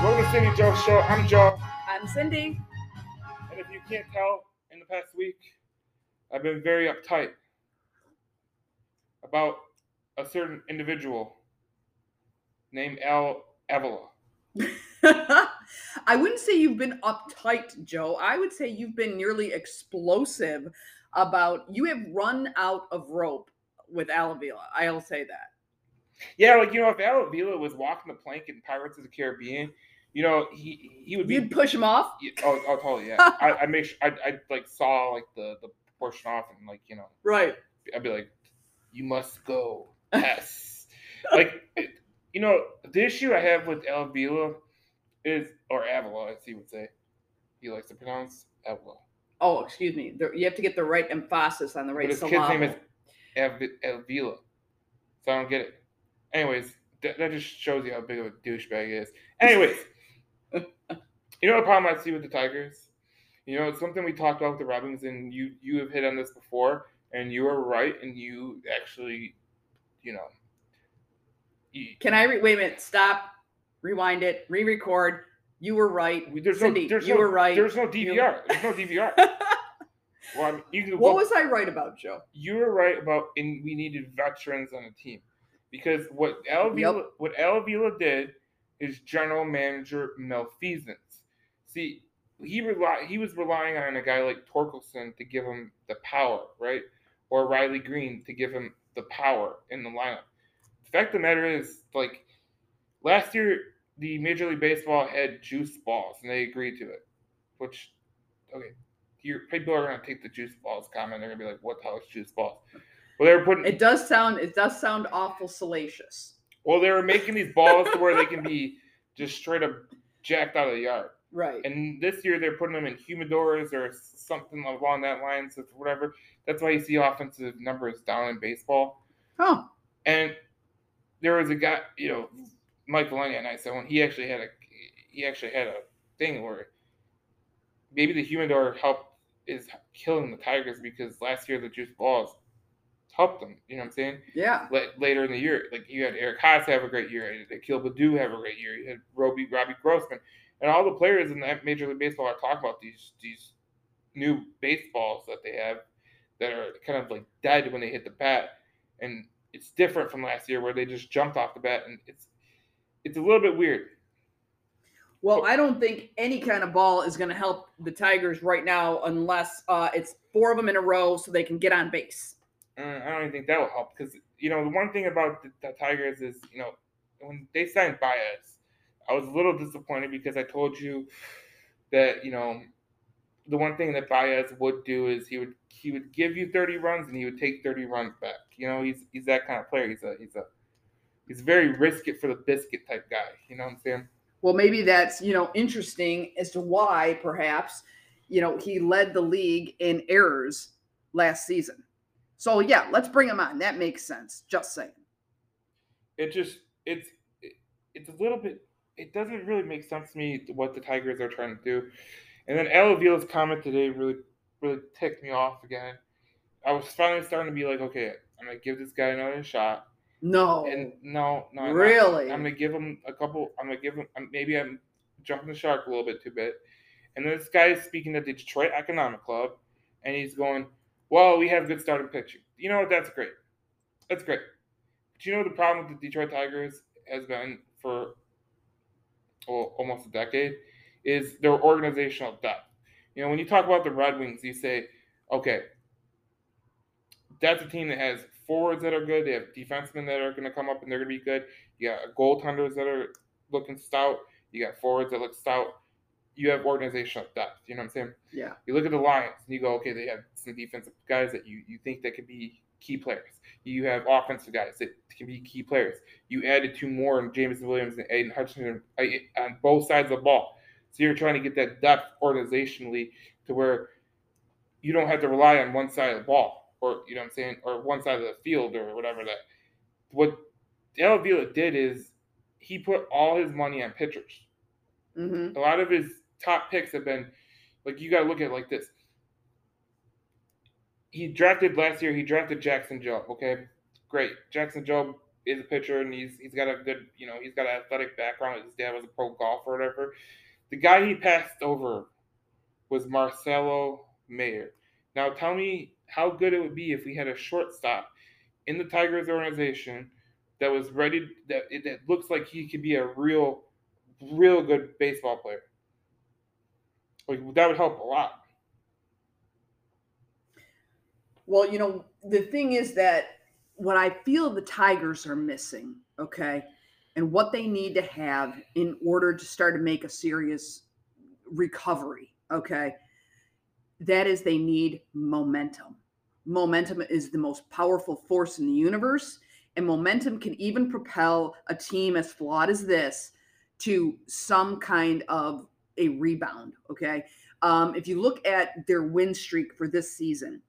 Welcome to Cindy Joe Show. I'm Joe. I'm Cindy. And if you can't tell, in the past week, I've been very uptight about a certain individual named Al Avila. I wouldn't say you've been uptight, Joe. I would say you've been nearly explosive about you have run out of rope with Al Avila. I'll say that. Yeah, like you know, if Al Avila was walking the plank in Pirates of the Caribbean, you know, he he would be. You'd push him off. Yeah, oh, oh, totally. Yeah, I, I make sure I, I like saw like the the portion off and like you know, Right. I'd be like, you must go. Yes. like, it- you know, the issue I have with Al Avila is, or Avila, as he would say, he likes to pronounce Avila. Oh, excuse me. There- You have to get the right emphasis on the right But his syllable. kid's name is Av- Avila. So I don't get it. Anyways, that, that just shows you how big of a douchebag he is. Anyways, you know the problem I see with the Tigers? You know, it's something we talked about with the Robins, and you you have hit on this before, and you are right, and you actually, you know, you, Can I re- wait a minute? Stop. Rewind it. Re-record. You were right. there's Cindy, no, there's you no, were right. There's no DVR. There's no DVR. well, I mean, you what well, was I right about, Joe? you were right about in we needed veterans on the team because what Al Avila, what did is general manager malfeasance. See, he rely he was relying on a guy like Torkelson to give him the power, right? Or Riley Greene to give him the power in the lineup. The fact of the matter is, like last year, the Major League Baseball had juice balls, and they agreed to it. Which, okay, your people are gonna take the juice balls comment. They're gonna be like, "What the hell is juice balls?" Well, they were putting. It does sound. It does sound awful salacious. well, they were making these balls to where they can be just straight up jacked out of the yard. Right. And this year they're putting them in humidors or something along that line, so whatever. That's why you see offensive numbers down in baseball. oh. And there was a guy, you know, Mike Valenti and I said when he actually had a he actually had a thing where maybe the humidor helped is killing the Tigers because last year the juice balls helped them. You know what I'm saying? Yeah. La- later in the year, like you had Eric Haase have a great year, Akil Baddoo have a great year, you had Robbie Robbie Grossman, and all the players in that Major League Baseball are talking about these these new baseballs that they have that are kind of like dead when they hit the bat, and it's different from last year where they just jumped off the bat, and it's it's a little bit weird. Well, I don't think any kind of ball is going to help the Tigers right now unless uh, it's four of them in a row so they can get on base. Uh, I don't even think that will help because you know the one thing about the, the Tigers is you know when they signed Baez, I was a little disappointed because I told you that you know the one thing that Baez would do is he would he would give you 30 runs and he would take 30 runs back. You know he's he's that kind of player. He's a he's a he's very risk it for the biscuit type guy. You know what I'm saying? Well, maybe that's, you know, interesting as to why perhaps, you know, he led the league in errors last season. So, yeah, let's bring him on. That makes sense. Just saying. it just it's it's a little bit it doesn't really make sense to me what the Tigers are trying to do. And then Al Avila's comment today really really ticked me off again. I was finally starting to be like, okay, I'm gonna give this guy another shot. No. And no, no, I'm not. really? I'm gonna give him a couple. I'm gonna give him. Maybe I'm jumping the shark a little bit too bit. And then this guy is speaking at the Detroit Economic Club, and he's going, "Well, we have good starting pitching. You know what? That's great. That's great. But you know the problem with the Detroit Tigers has been for well, almost a decade is their organizational depth. You know, when you talk about the Red Wings, you say, okay, that's a team that has forwards that are good. They have defensemen that are going to come up and they're going to be good. You got goaltenders that are looking stout. You got forwards that look stout. You have organizational depth. You know what I'm saying? yeah. You look at the Lions and you go, okay, they have some defensive guys that you, you think that could be key players. You have offensive guys that can be key players. You added two more in Jameson Williams and Aidan Hutchinson uh, on both sides of the ball. So you're trying to get that depth organizationally to where you don't have to rely on one side of the ball or, you know what I'm saying, or one side of the field or whatever that. What Al Avila did is he put all his money on pitchers hmm a lot of his top picks have been like you got to look at it like this. He drafted last year. He drafted Jackson Jobe. Okay, great. Jackson Jobe is a pitcher and he's he's got a good you know he's got an athletic background. His dad was a pro golfer or whatever. The guy he passed over was Marcelo Mayer. Now tell me how good it would be if we had a shortstop in the Tigers organization that was ready that that looks like he could be a real real good baseball player. Like that would help a lot. Well, you know, the thing is that what I feel the Tigers are missing, okay, and what they need to have in order to start to make a serious recovery, okay, that is they need momentum. Momentum is the most powerful force in the universe, and momentum can even propel a team as flawed as this to some kind of a rebound, okay? Um, if you look at their win streak for this season,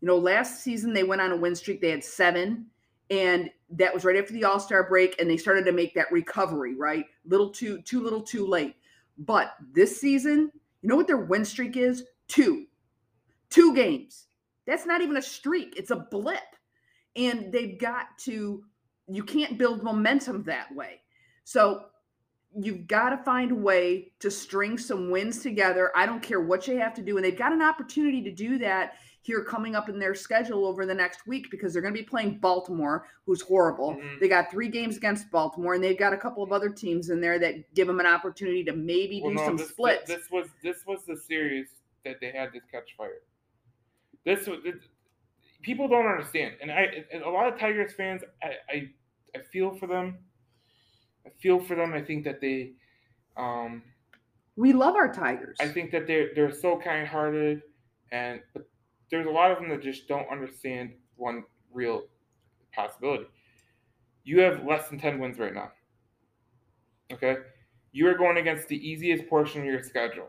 you know, last season they went on a win streak. They had seven, and that was right after the All Star break, and they started to make that recovery. Right, little too too little too late. But this season, you know what their win streak is? Two, two games. That's not even a streak. It's a blip, and they've got to. You can't build momentum that way. So you've got to find a way to string some wins together. I don't care what you have to do. And they've got an opportunity to do that here coming up in their schedule over the next week because they're going to be playing Baltimore, who's horrible. Mm-hmm. They got three games against Baltimore, and they've got a couple of other teams in there that give them an opportunity to maybe well, do no, some this, splits. This was this was the series that they had to catch fire. This was this, people don't understand, and I and a lot of Tigers fans, I, I I feel for them. I feel for them. I think that they. Um, we love our Tigers. I think that they're they're so kind hearted, and but there's a lot of them that just don't understand one real possibility. You have less than 10 wins right now. Okay? You are going against the easiest portion of your schedule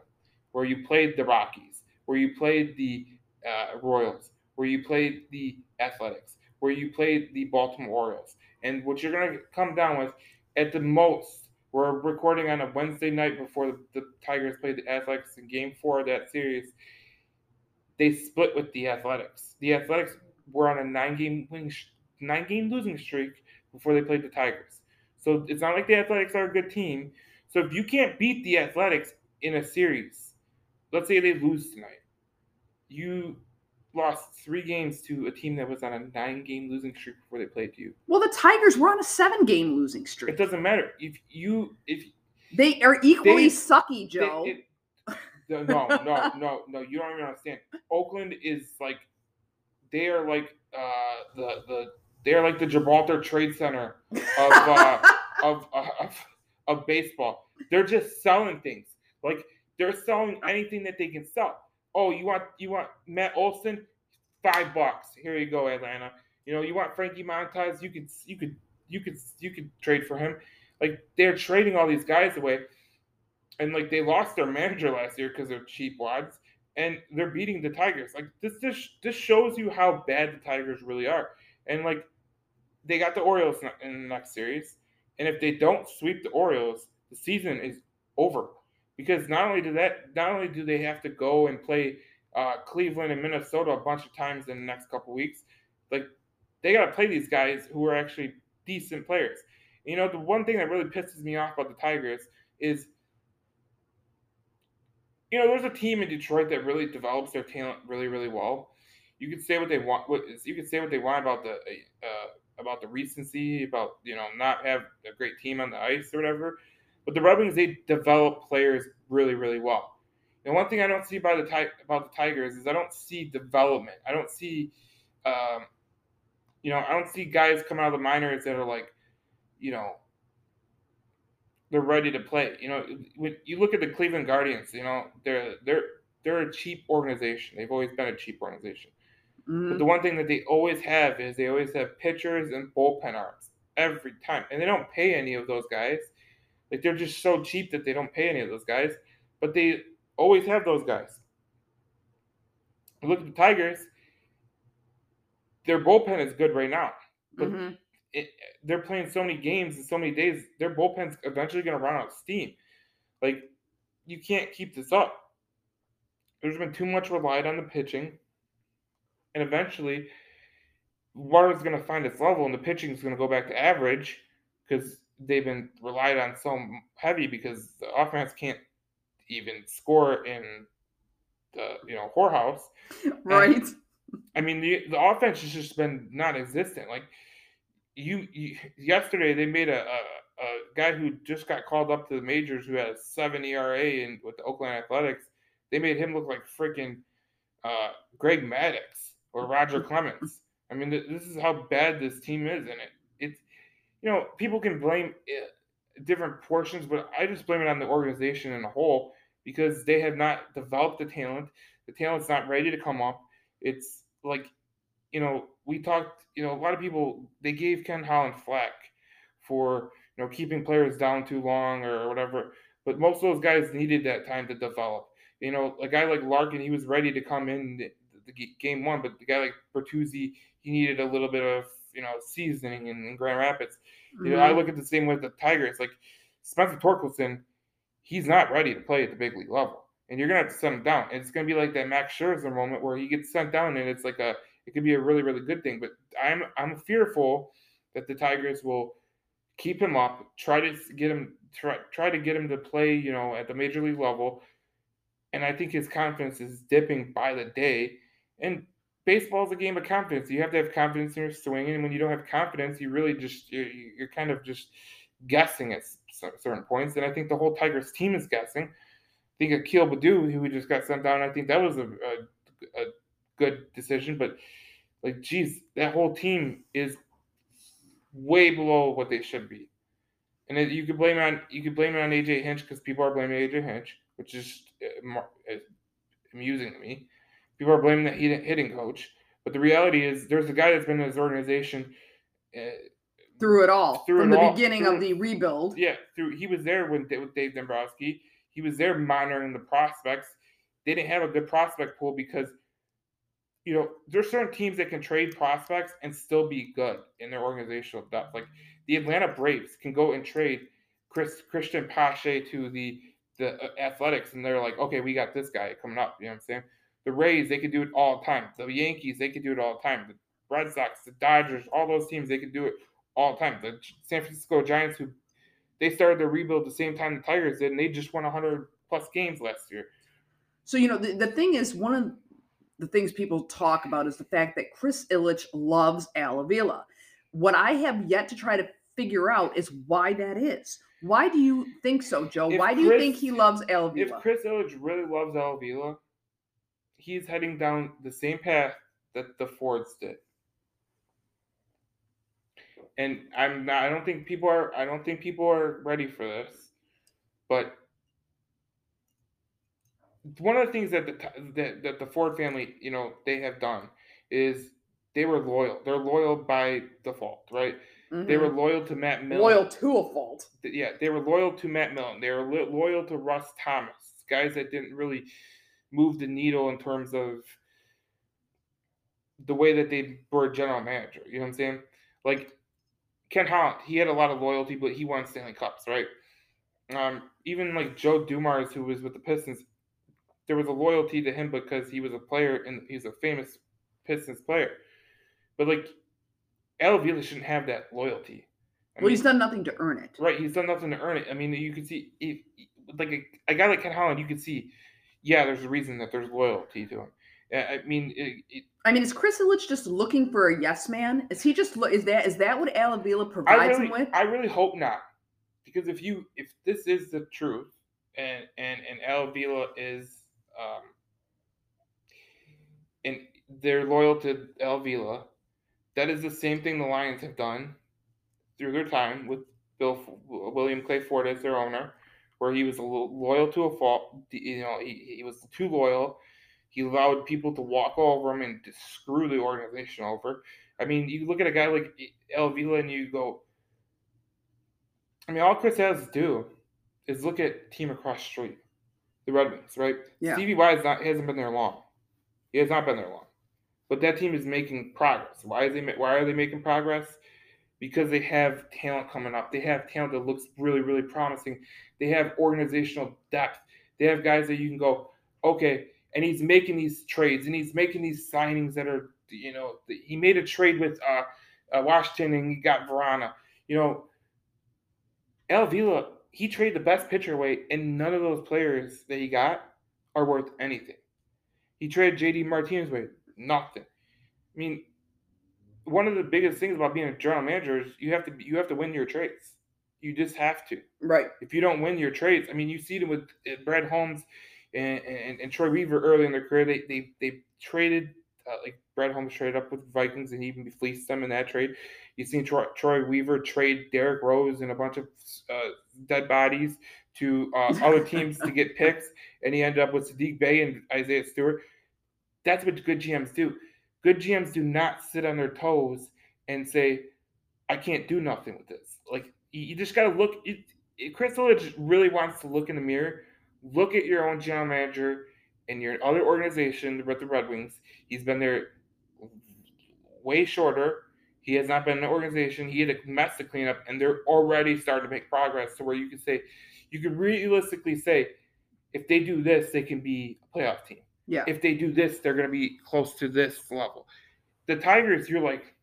where you played the Rockies, where you played the uh, Royals, where you played the Athletics, where you played the Baltimore Orioles. And what you're going to come down with, at the most, we're recording on a Wednesday night before the, the Tigers played the Athletics in game four of that series they split with the Athletics. The Athletics were on a nine game winning, nine game losing streak before they played the Tigers. So it's not like the Athletics are a good team. So if you can't beat the Athletics in a series, let's say they lose tonight, you lost three games to a team that was on a nine game losing streak before they played you. Well, the Tigers were on a seven game losing streak. It doesn't matter if you if they are equally they, sucky, Joe. They, it, no, no, no, no. You don't even understand. Oakland is like they are like uh, the the they are like the Gibraltar Trade Center of uh, of, uh, of of baseball. They're just selling things. Like they're selling anything that they can sell. Oh, you want you want Matt Olson? Five bucks. Here you go, Atlanta. You know, you want Frankie Montas? You could you could you could you could trade for him. Like they're trading all these guys away and like they lost their manager last year because of cheap wads, and they're beating the Tigers. Like this, this, this shows you how bad the Tigers really are. And like they got the Orioles in the next series, and if they don't sweep the Orioles, the season is over. Because not only do that, not only do they have to go and play uh, Cleveland and Minnesota a bunch of times in the next couple weeks, like they got to play these guys who are actually decent players. You know, the one thing that really pisses me off about the Tigers is you know, there's a team in Detroit that really develops their talent really, really well. You could say what they want. What you could say what they want about the uh, about the recency, about you know not have a great team on the ice or whatever. But the Red Wings they develop players really, really well. And one thing I don't see by the about the Tigers is I don't see development. I don't see, um, you know, I don't see guys come out of the minors that are like, you know, they're ready to play. You know, when you look at the Cleveland Guardians, you know, they're they're they're a cheap organization. They've always been a cheap organization. Mm-hmm. But the one thing that they always have is they always have pitchers and bullpen arms every time, and they don't pay any of those guys. Like they're just so cheap that they don't pay any of those guys, but they always have those guys. Look at the Tigers. Their bullpen is good right now, but mm-hmm it, they're playing so many games in so many days, their bullpen's eventually going to run out of steam. Like, you can't keep this up. There's been too much relied on the pitching, and eventually, water's going to find its level and the pitching is going to go back to average because they've been relied on so heavy because the offense can't even score in the you know whorehouse. Right. And, I mean the the offense has just been non-existent. Like you, you yesterday they made a, a, a guy who just got called up to the majors who had a seven ERA and with the Oakland Athletics. They made him look like freaking uh, Greg Maddux or Roger Clemens. I mean, this is how bad this team is, and it it's you know people can blame it, different portions, but I just blame it on the organization in a whole because they have not developed the talent. The talent's not ready to come up. It's like you know we talked. You know, a lot of people they gave Ken Holland flack for you know keeping players down too long or whatever. But most of those guys needed that time to develop. You know, a guy like Larkin, he was ready to come in the, the game one, but the guy like Bertuzzi, he needed a little bit of you know seasoning in, in Grand Rapids. Mm-hmm. You know, I mm-hmm. look at the same with the Tigers. Like Spencer Torkelson, he's not ready to play at the big league level, and you're gonna have to send him down. And it's gonna be like that Max Scherzer moment where he gets sent down, and it's like a it could be a really really good thing. But I'm I'm fearful that the Tigers will keep him up, try to get him try try to get him to play, you know, at the major league level. And I think his confidence is dipping by the day. And baseball is a game of confidence. You have to have confidence in your swing, and when you don't have confidence, you really just you're, you're kind of just guessing at certain points. And I think the whole Tigers team is guessing. I think Akil Baddoo, who just got sent down, I think that was a, a, a good decision. But like, geez, that whole team is way below what they should be. And it, you could blame it on you could blame it on AJ Hinch because people are blaming AJ Hinch, which is uh, uh, amusing to me. People are blaming the hitting coach, but the reality is there's a guy that's been in his organization uh, through it all through from the all, beginning through, of the rebuild. Yeah, through he was there with, with Dave Dombrowski. He was there monitoring the prospects. They didn't have a good prospect pool because you know there's certain teams that can trade prospects and still be good in their organizational depth. Like the Atlanta Braves can go and trade Chris Cristian Pache to the the uh, Athletics, and they're like, okay, we got this guy coming up. You know what I'm saying? The Rays, they could do it all the time. The Yankees, they could do it all the time. The Red Sox, the Dodgers, all those teams, they could do it all the time. The San Francisco Giants, who they started their rebuild the same time the Tigers did, and they just won 100 plus games last year. So, you know, the, the thing is, one of the things people talk about is the fact that Chris Ilitch loves Alavila. What I have yet to try to figure out is why that is. Why do you think so, Joe? If why do Chris, you think he loves Alavila? If Chris Ilitch really loves Alavila, he's heading down the same path that the Fords did. And I'm not I don't think people are I don't think people are ready for this. But one of the things that the that, that the Ford family, you know, they have done is they were loyal. They're loyal by default, right? Mm-hmm. They were mm-hmm. loyal to Matt Millen. Loyal to a fault. Yeah, they were loyal to Matt Millen. They were loyal to Russ Thomas, guys that didn't really move the needle in terms of the way that they were a general manager. You know what I'm saying? Like Ken Holland, he had a lot of loyalty, but he won Stanley Cups, right? Um, even like Joe Dumars, who was with the Pistons, there was a loyalty to him because he was a player and he's a famous Pistons player. But like Al Avila shouldn't have that loyalty. I well, mean, he's done nothing to earn it. Right, he's done nothing to earn it. I mean, you can see, if, like a, a, guy like Ken Holland, you can see, yeah, there's a reason that there's loyalty to him. I mean, it, it, I mean, is Chris Ilitch just looking for a yes man? Is he just is that is that what Al Avila provides really, him with? I really hope not, because if you if this is the truth, and and and Al Avila is um, and they're loyal to Al Avila, that is the same thing the Lions have done through their time with Bill William Clay Ford as their owner, where he was loyal to a fault. You know, he, he was too loyal. He allowed people to walk over him and to screw the organization over. I mean, you look at a guy like Al Avila and you go, I mean, all Chris has to do is look at team across street, the Red Wings, right? Yeah. Stevie Y has not hasn't been there long. He has not been there long, but that team is making progress. Why is they why are they making progress? Because they have talent coming up. They have talent that looks really really promising. They have organizational depth. They have guys that you can go, okay, and he's making these trades and he's making these signings that are You know, he made a trade with uh, uh, Washington and he got Vrana. You know, Al Avila, he traded the best pitcher away, and none of those players that he got are worth anything. He traded JD Martinez away, nothing. I mean, one of the biggest things about being a general manager is you have to you have to win your trades. You just have to. Right. If you don't win your trades, I mean, you see them with uh, Brad Holmes and, and, and Troy Weaver early in their career. They they they traded uh, like Brad Holmes traded up with Vikings and he even fleeced them in that trade. You've seen Troy, Troy Weaver trade Derrick Rose and a bunch of uh, dead bodies to uh, other teams to get picks, and he ended up with Saddiq Bey and Isaiah Stewart. That's what good GMs do. Good GMs do not sit on their toes and say, "I can't do nothing with this." Like you, just got to look. It, it, Chris really wants to look in the mirror, look at your own general manager and your other organization, with the Red Wings. He's been there way shorter. He has not been in the organization. He had a mess to clean up, and they're already starting to make progress to where you could say, you could realistically say, if they do this, they can be a playoff team. Yeah. If they do this, they're going to be close to this level. The Tigers, you're like,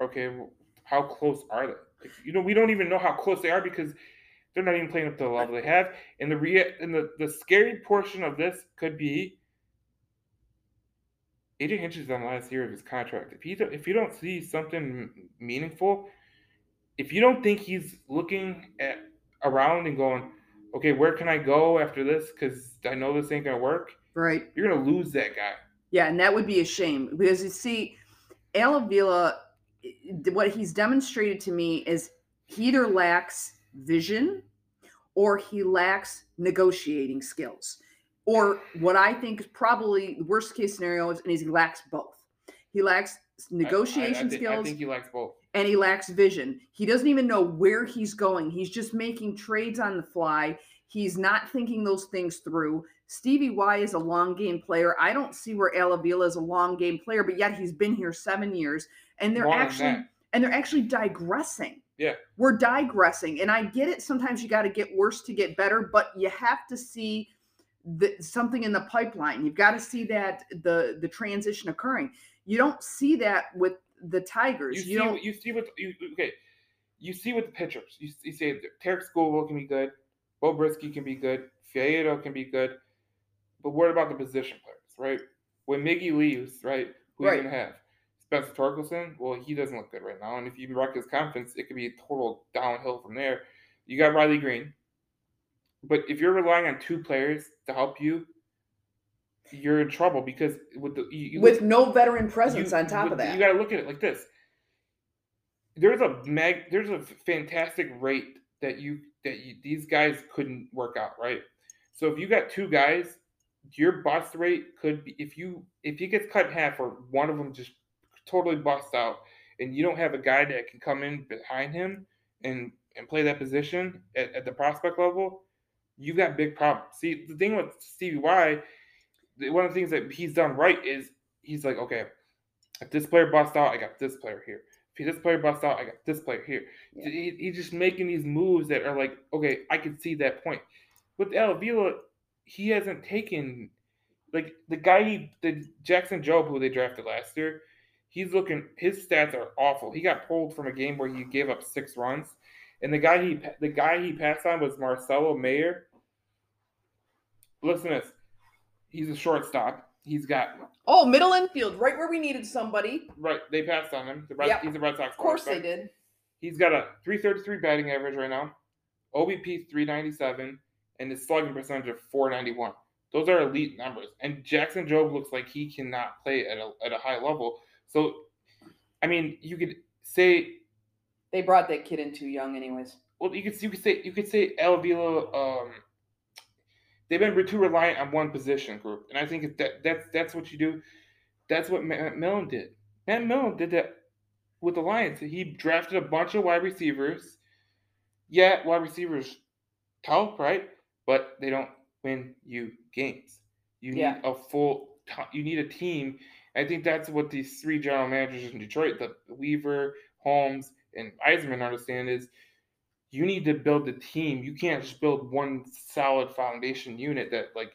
okay, well, how close are they? Like, you know, we don't even know how close they are because they're not even playing up to the level they have. And the rea- and the, the scary portion of this could be Adrian Hinch is on the last year of his contract. If you if you don't see something meaningful, if you don't think he's looking at around and going, okay, where can I go after this? Because I know this ain't gonna work. Right. You're gonna lose that guy. Yeah, and that would be a shame because you see, Al Avila, what he's demonstrated to me is he either lacks vision or he lacks negotiating skills. Or what I think is probably the worst case scenario is, and he lacks both. He lacks negotiation I, I, I skills. I think he lacks both. And he lacks vision. He doesn't even know where he's going. He's just making trades on the fly. He's not thinking those things through. Stevie Y is a long game player. I don't see where Al Avila is a long game player, but yet he's been here seven years, and they're More actually and they're actually digressing. Yeah. We're digressing. And I get it. Sometimes you got to get worse to get better, but you have to see the, something in the pipeline. You've got to see that the the transition occurring. You don't see that with the Tigers. You You, see, don't. what you see what you okay. You see what the pitchers. You, you say Tarik Skubal can be good, Beau Brieske can be good, Faedo can be good, but what about the position players, right? When Miggy leaves, right? Who Right. you gonna have? Spencer Torkelson. Well, he doesn't look good right now, and if you wreck his confidence, it could be a total downhill from there. You got Riley Greene, but if you're relying on two players to help you, you're in trouble because with the you, you with no veteran presence you- on top of that. You got to look at it like this. There's a mag. There's a fantastic rate that you that you, these guys couldn't work out, right? So if you got two guys, your bust rate could be if you if he gets cut in half or one of them just totally busts out, and you don't have a guy that can come in behind him and and play that position at, at the prospect level, you got big problems. See, the thing with Stevie Y, one of the things that he's done right is he's like, okay, if this player busts out, I got this player here. If this player busts out, I got this player here. Yeah. He, he's just making these moves that are like, okay, I can see that point. With El Avila, he hasn't taken like the guy he the Jackson Jobe who they drafted last year. He's looking his stats are awful. He got pulled from a game where he gave up six runs, and the guy he the guy he passed on was Marcelo Mayer. Listen to this. He's a shortstop. He's got oh, middle infield, right where we needed somebody. right. They passed on him. The Red, Yep. He's a Red Sox. Of course they did. He's got a 333 batting average right now, OBP 397, and his slugging percentage of 491. Those are elite numbers. And Jackson Jobe looks like he cannot play at a, at a high level. So, I mean, you could say, They brought that kid in too young, anyways. well, you could you could say you could say El Avila, um, they've been too reliant on one position group, and I think that that's that's what you do. That's what Matt Millen did. Matt Millen did that with the Lions. He drafted a bunch of wide receivers. Yeah, wide receivers help, right? But they don't win you games. You need Yeah. a full. You need a team. I think that's what these three general managers in Detroit, the Weaver, Holmes, and Yzerman, understand is you need to build a team. You can't just build one solid foundation unit that like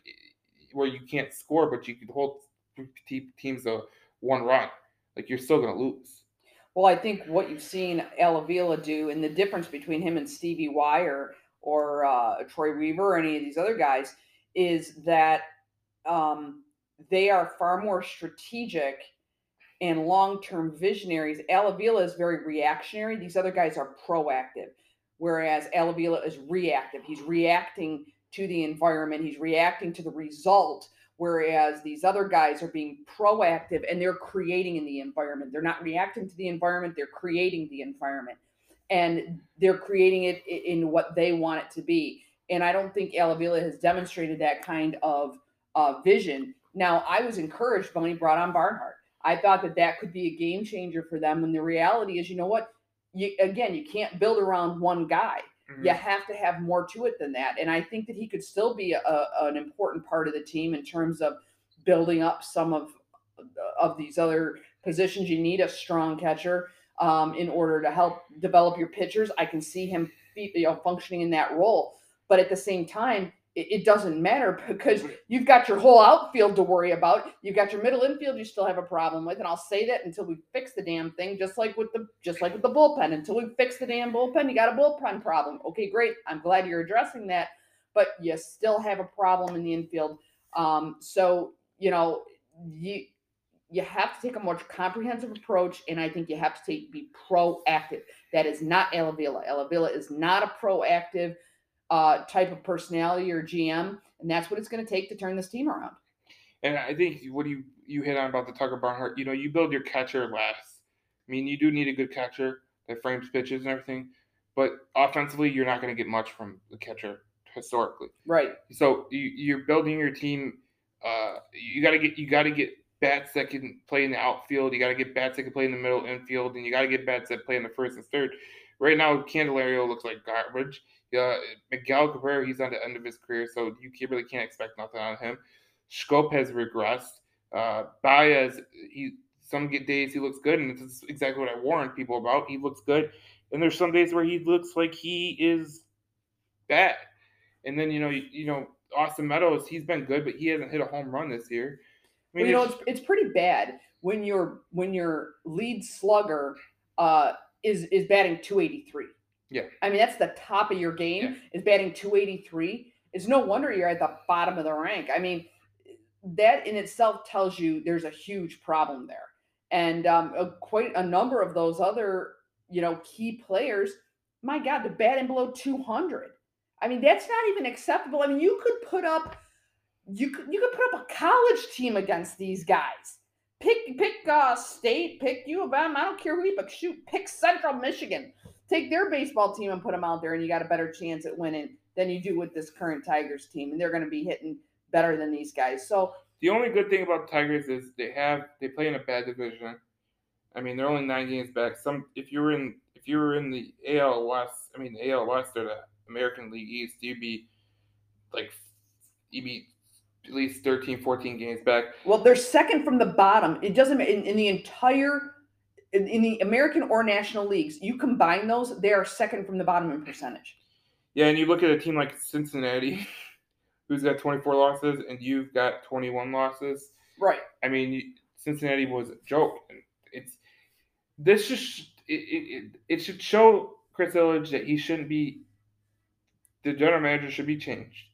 where you can't score, but you can hold teams a one run. Like you're still gonna lose. Well, I think what you've seen Al Avila do, and the difference between him and Stevie Y or or uh, Troy Weaver or any of these other guys, is that um, they are far more strategic and long-term visionaries. Alavila is very reactionary. These other guys are proactive, whereas Alavila is reactive. He's reacting to the environment. He's reacting to the result. Whereas these other guys are being proactive and they're creating in the environment. They're not reacting to the environment, they're creating the environment. And they're creating it in what they want it to be. And I don't think Alavila has demonstrated that kind of uh, vision. Now, I was encouraged when he brought on Barnhart. I thought that that could be a game changer for them. And the reality is, you know what? You, again, you can't build around one guy. Mm-hmm. You have to have more to it than that. And I think that he could still be a, an important part of the team in terms of building up some of of these other positions. You need a strong catcher um, in order to help develop your pitchers. I can see him you know functioning in that role. But at the same time, it, doesn't matter because you've got your whole outfield to worry about. You've got your middle infield you still have a problem with, and I'll say that until we fix the damn thing, just like with the just like with the bullpen. Until we fix the damn bullpen, you got a bullpen problem. Okay, great. I'm glad you're addressing that, but you still have a problem in the infield. Um, so you know you you have to take a more comprehensive approach, and I think you have to take be proactive. That is not Al Avila. Alavila is not a proactive uh, type of personality or GM, and that's what it's going to take to turn this team around. And I think what you you hit on about the Tucker Barnhart, you know, you build your catcher last. I mean, you do need a good catcher that frames pitches and everything, but offensively, you're not going to get much from the catcher historically. Right. So you, you're building your team. Uh, you got to get you got to get bats that can play in the outfield. You got to get bats that can play in the middle infield, and you got to get bats that play in the first and third. Right now, Candelario looks like garbage. Yeah, Miguel Cabrera, he's on the end of his career, so you really can't expect nothing out of him. Schoop has regressed. Uh, Baez, he some days he looks good, and this is exactly what I warned people about. He looks good, and there's some days where he looks like he is bad. And then you know, you, you know, Austin Meadows, he's been good, but he hasn't hit a home run this year. I mean, well, you know, it's, it's pretty bad when your when your lead slugger uh, is is batting 283. Yeah. I mean, that's the top of your game yeah. is batting 283. It's no wonder you're at the bottom of the rank. I mean, that in itself tells you there's a huge problem there. And um, a, quite a number of those other, you know, key players, my God, they're batting below 200. I mean, that's not even acceptable. I mean, you could put up, you could you could put up a college team against these guys. Pick pick uh, state, pick U of M. I don't care who you pick. Shoot, pick Central Michigan take their baseball team and put them out there, and you got a better chance at winning than you do with this current Tigers team. And they're going to be hitting better than these guys. So the only good thing about the Tigers is they have they play in a bad division. I mean, they're only nine games back. Some if you were in if you were in the AL West, I mean the AL West or the American League East, you'd be like you'd be at least 13, 14 games back. Well, they're second from the bottom. It doesn't in, in the entire in, in, the American or National Leagues, you combine those, they are second from the bottom in percentage. Yeah, and you look at a team like Cincinnati, who's got 24 losses, and you've got 21 losses. Right. I mean, Cincinnati was a joke. It's this just it, it, it should show Chris Ilitch that he shouldn't be. The general manager should be changed.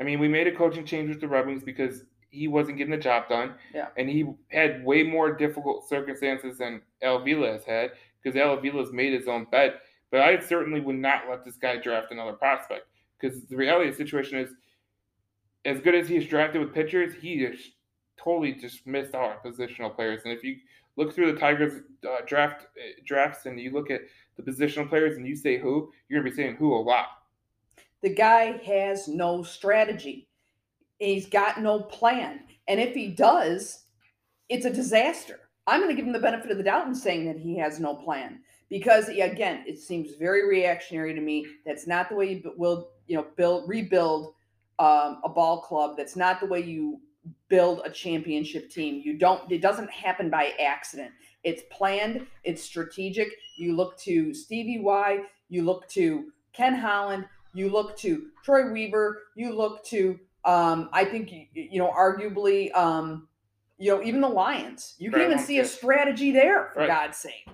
I mean, we made a coaching change with the Red Wings because he wasn't getting the job done. Yeah. And he had way more difficult circumstances than Al Avila has had because Al Avila's made his own bed. But I certainly would not let this guy draft another prospect because the reality of the situation is, as good as he's drafted with pitchers, he just totally just missed out on positional players. And if you look through the Tigers uh, draft uh, drafts and you look at the positional players and you say who, you're gonna be saying who a lot. The guy has no strategy he's got no plan. And if he does, it's a disaster. I'm going to give him the benefit of the doubt in saying that he has no plan because again, it seems very reactionary to me. That's not the way you will, you know, build rebuild um, a ball club. That's not the way you build a championship team. You don't. It doesn't happen by accident. It's planned. It's strategic. You look to Stevie Y. You look to Ken Holland. You look to Troy Weaver. You look to um, I think you know, arguably, um, You know, even the Lions. You can't even see a strategy there, for Right. God's sake.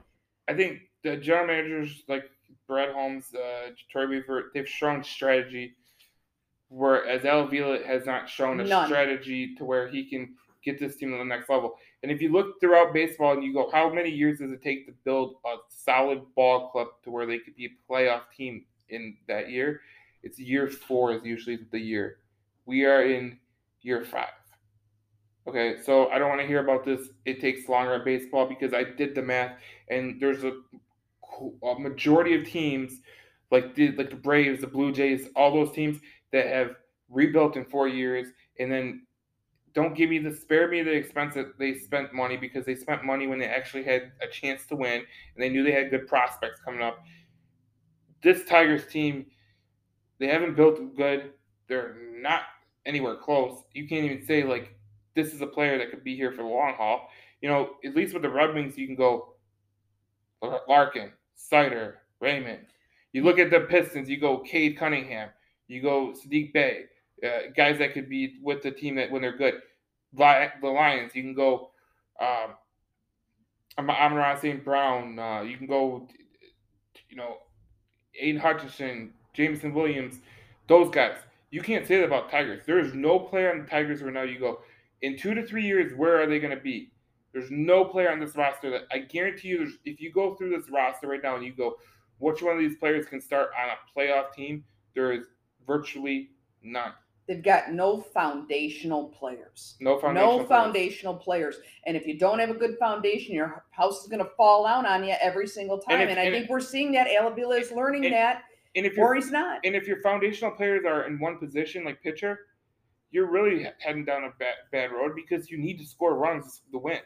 I think the general managers like Brad Holmes, uh, Troy Weaver, they've shown strategy, whereas Al Avila has not shown a None. strategy to where he can get this team to the next level. And if you look throughout baseball and you go, how many years does it take to build a solid ball club to where they could be a playoff team in that year? It's year four is usually the year. We are in year five. Okay, so I don't want to hear about this. It takes longer in baseball because I did the math, and there's a, a majority of teams like the like the Braves, the Blue Jays, all those teams that have rebuilt in four years, and then don't give me the spare me the expense that they spent money because they spent money when they actually had a chance to win and they knew they had good prospects coming up. This Tigers team, they haven't built good. They're not anywhere close. You can't even say like this is a player that could be here for the long haul. You know, at least with the Red Wings, you can go Larkin, Seider, Raymond. You look at the Pistons, you go Cade Cunningham, you go Saddiq Bey, uh, guys that could be with the team that when they're good. The Lions, you can go um, I'm, Amon St. Brown. Uh, you can go, you know, Aidan Hutchinson, Jameson Williams, those guys. You can't say that about Tigers. There is no player on the Tigers right now. You go in two to three years. Where are they going to be? There's no player on this roster that I guarantee you. If you go through this roster right now and you go, which one of these players can start on a playoff team? There is virtually none. They've got no foundational players. No foundational. no players. foundational players. And if you don't have a good foundation, your house is going to fall down on you every single time. if- And, I and think we're seeing that. Alavila is learning and- that, And if or he's not. and if your foundational players are in one position, like pitcher, you're really heading down a bad, bad road because you need to score runs to win.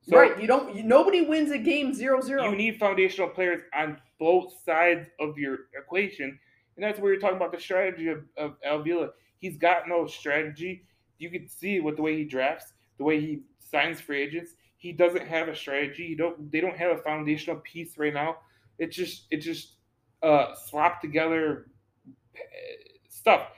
So right. You don't. You, nobody wins a game zero zero. you need foundational players on both sides of your equation, and that's where you're talking about the strategy of, of Alvila. He's got no strategy. You can see with the way he drafts, the way he signs free agents. He doesn't have a strategy. You don't. They don't have a foundational piece right now. It's just. It's just uh, slop together uh, stuff.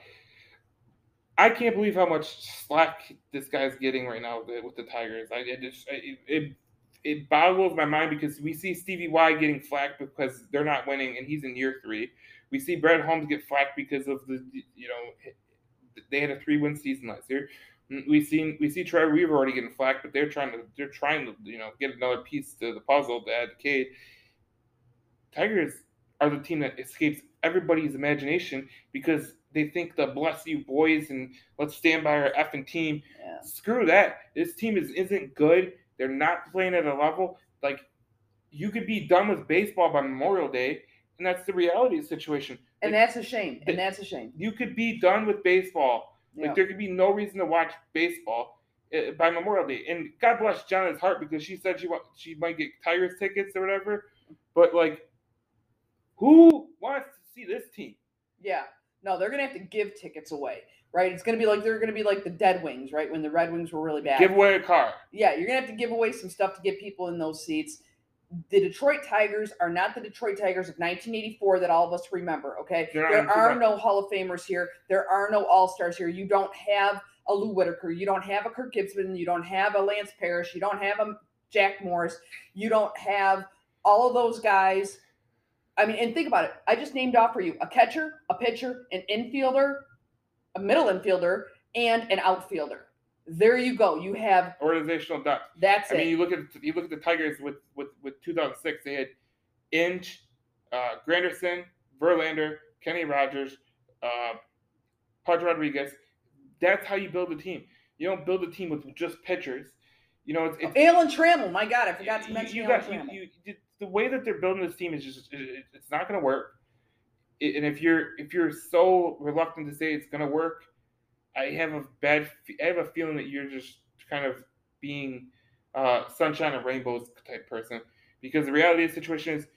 I can't believe how much slack this guy's getting right now with the, Tigers. I it just it it boggles my mind because we see Stevie Y getting flack because they're not winning and he's in year three. We see Brad Holmes get flack because of the you know they had a three win season last year. We see we see Trey Weaver already getting flack, but they're trying to they're trying to you know get another piece to the puzzle to add to Cade. Tigers are the team that escapes everybody's imagination because they think the bless you boys and let's stand by our effing team. Yeah. Screw that. This team is isn't good. They're not playing at a level like you could be done with baseball by Memorial Day, and that's the reality of the situation. And Like, that's a shame. And that's a shame. you could be done with baseball. Yeah. Like there could be no reason to watch baseball uh, by Memorial Day. And God bless Jonna's heart because she said she wa- she might get Tigers tickets or whatever. But like, who wants to see this team? Yeah. No, they're gonna have to give tickets away, right? It's gonna be like they're gonna be like the Dead Wings, right? When the Red Wings were really bad. Give away a car. yeah, you're gonna have to give away some stuff to get people in those seats. The Detroit Tigers are not the Detroit Tigers of 1984 that all of us remember. Okay, They're there are no Hall of Famers here. There are no All Stars here. You don't have a Lou Whitaker. You don't have a Kirk Gibson. You don't have a Lance Parrish. You don't have a Jack Morris. You don't have all of those guys. I mean, and think about it. I just named off for you a catcher, a pitcher, an infielder, a middle infielder, and an outfielder. There you go. You have Organizational depth. that's I it. mean, you look at you look at the Tigers with with with 2006. They had Inge, uh, Granderson, Verlander, Kenny Rogers, uh, Pudge Rodriguez. That's how you build a team. You don't build a team with just pitchers. You know, it's, it's Alan Trammell. My God, I forgot to mention you Alan got Trammell. you, you- the way that they're building this team is just it, it- it's not going to work. It- and if you're if you're so reluctant to say it's going to work, I have a bad I have a feeling that you're just kind of being uh, sunshine and rainbows type person because the reality of the situation is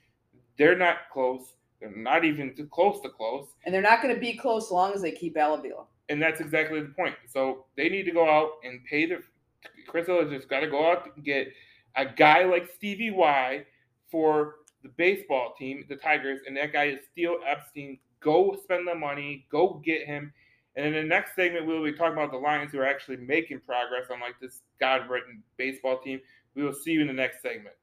they're not close. They're not even too close to close. and they're not going to be close as long as they keep Alavila. And that's exactly the point. So they need to go out and pay the Chris Hill has just got to go out and get a guy like Stevie Y for the baseball team, the Tigers, and that guy is Steele Epstein. Go spend the money, go get him, And in the next segment, we'll be talking about the Lions who are actually making progress on like this God-written baseball team. We will see you in the next segment.